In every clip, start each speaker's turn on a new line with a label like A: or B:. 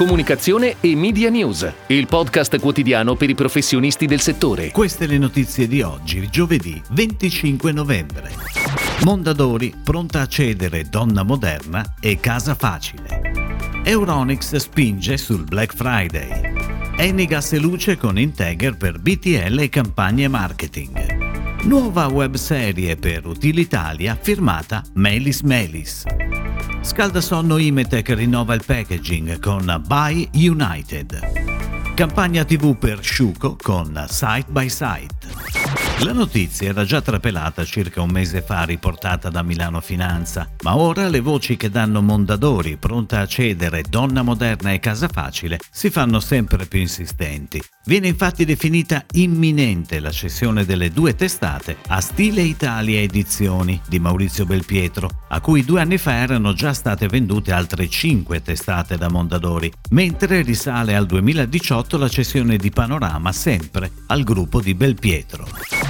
A: Comunicazione e Media News, il podcast quotidiano per i professionisti del settore.
B: Queste le notizie di oggi, giovedì 25 novembre. Mondadori pronta a cedere Donna Moderna e Casa Facile. Euronics spinge sul Black Friday. Enigas e luce con Integer per BTL e campagne marketing. Nuova webserie per Utilitalia firmata Melis Melis. Scaldasonno Imetec rinnova il packaging con Buy United. Campagna TV per Sciuco con Site by Site. La notizia era già trapelata circa un mese fa riportata da Milano Finanza, ma ora le voci che danno Mondadori pronta a cedere Donna Moderna e Casa Facile si fanno sempre più insistenti. Viene infatti definita imminente la cessione delle due testate a Stile Italia Edizioni di Maurizio Belpietro, a cui due anni fa erano già state vendute altre cinque testate da Mondadori, mentre risale al 2018 la cessione di Panorama sempre al gruppo di Belpietro.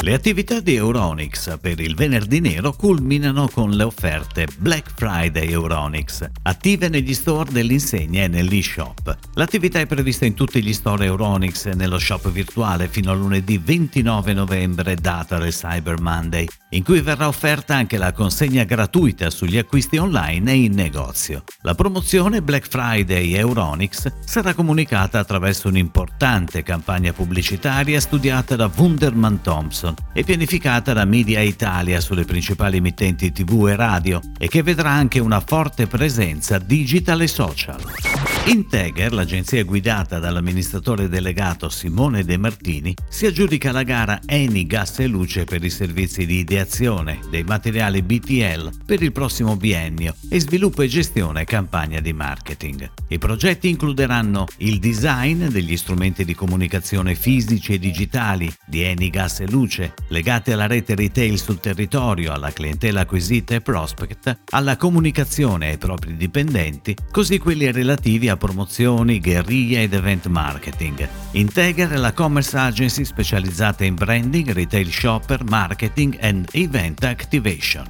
B: Le attività di Euronics per il venerdì nero culminano con le offerte Black Friday Euronics, attive negli store dell'insegna e nell'e-shop. L'attività è prevista in tutti gli store Euronics e nello shop virtuale fino a lunedì 29 novembre, data del Cyber Monday, in cui verrà offerta anche la consegna gratuita sugli acquisti online e in negozio. La promozione Black Friday Euronics sarà comunicata attraverso un'importante campagna pubblicitaria studiata da Wunderman Thompson Amazon e pianificata da Media Italia sulle principali emittenti TV e radio e che vedrà anche una forte presenza digital e social. Integer, l'agenzia guidata dall'amministratore delegato Simone De Martini, si aggiudica la gara Eni Gas e Luce per i servizi di ideazione dei materiali BTL per il prossimo biennio e sviluppo e gestione campagna di marketing. I progetti includeranno il design degli strumenti di comunicazione fisici e digitali di Eni Gas e Luce legati alla rete retail sul territorio, alla clientela acquisita e prospect, alla comunicazione ai propri dipendenti, così quelli relativi a promozioni, guerriglia ed event marketing. Integra la commerce agency specializzata in branding, retail shopper, marketing and event activation.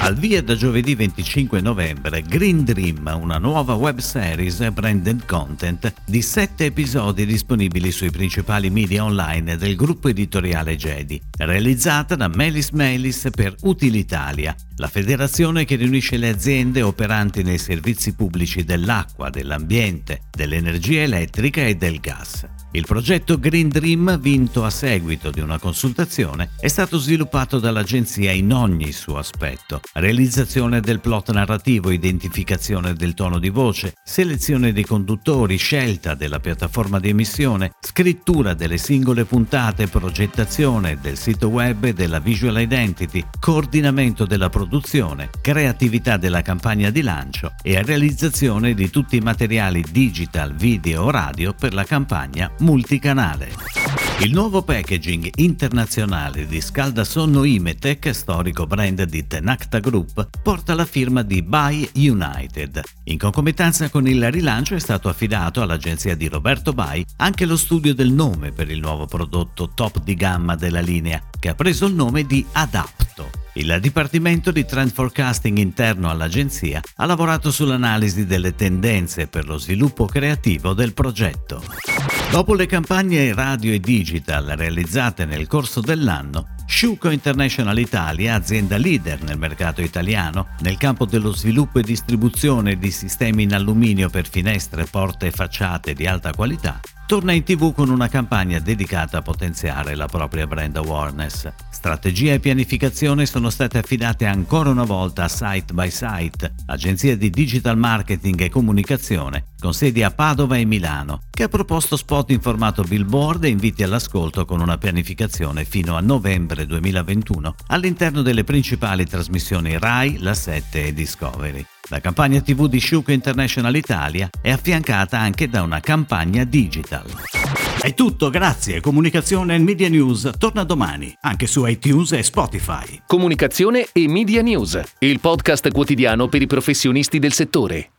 B: Al via da giovedì 25 novembre Green Dream, una nuova web series branded content di 7 episodi disponibili sui principali media online del gruppo editoriale Jedi, realizzata da Melis Melis per Utilitalia, la federazione che riunisce le aziende operanti nei servizi pubblici dell'acqua, dell'ambiente, dell'energia elettrica e del gas. Il progetto Green Dream, vinto a seguito di una consultazione, è stato sviluppato dall'agenzia in ogni suo aspetto. Realizzazione del plot narrativo, identificazione del tono di voce, selezione dei conduttori, scelta della piattaforma di emissione, scrittura delle singole puntate, progettazione del sito web e della visual identity, coordinamento della produzione, creatività della campagna di lancio e realizzazione di tutti i materiali digital, video o radio per la campagna multicanale. Il nuovo packaging internazionale di scaldasonno Imetec, storico brand di Tenacta Group, porta la firma di Buy United. In concomitanza con il rilancio è stato affidato all'agenzia di Roberto Buy anche lo studio del nome per il nuovo prodotto top di gamma della linea, che ha preso il nome di Adapto. Il Dipartimento di Trend Forecasting interno all'agenzia ha lavorato sull'analisi delle tendenze per lo sviluppo creativo del progetto. Dopo le campagne radio e digital realizzate nel corso dell'anno, Sciuco International Italia, azienda leader nel mercato italiano, nel campo dello sviluppo e distribuzione di sistemi in alluminio per finestre, porte e facciate di alta qualità, torna in tv con una campagna dedicata a potenziare la propria brand awareness. Strategia e pianificazione sono state affidate ancora una volta a Site by Site, agenzia di digital marketing e comunicazione con sedi a Padova e Milano, che ha proposto spot in formato billboard e inviti all'ascolto con una pianificazione fino a novembre 2021 all'interno delle principali trasmissioni RAI, La 7 e Discovery. La campagna TV di Sciuco International Italia è affiancata anche da una campagna digital. È tutto, grazie. Comunicazione e Media News torna domani, anche su iTunes e Spotify.
A: Comunicazione e Media News, il podcast quotidiano per i professionisti del settore.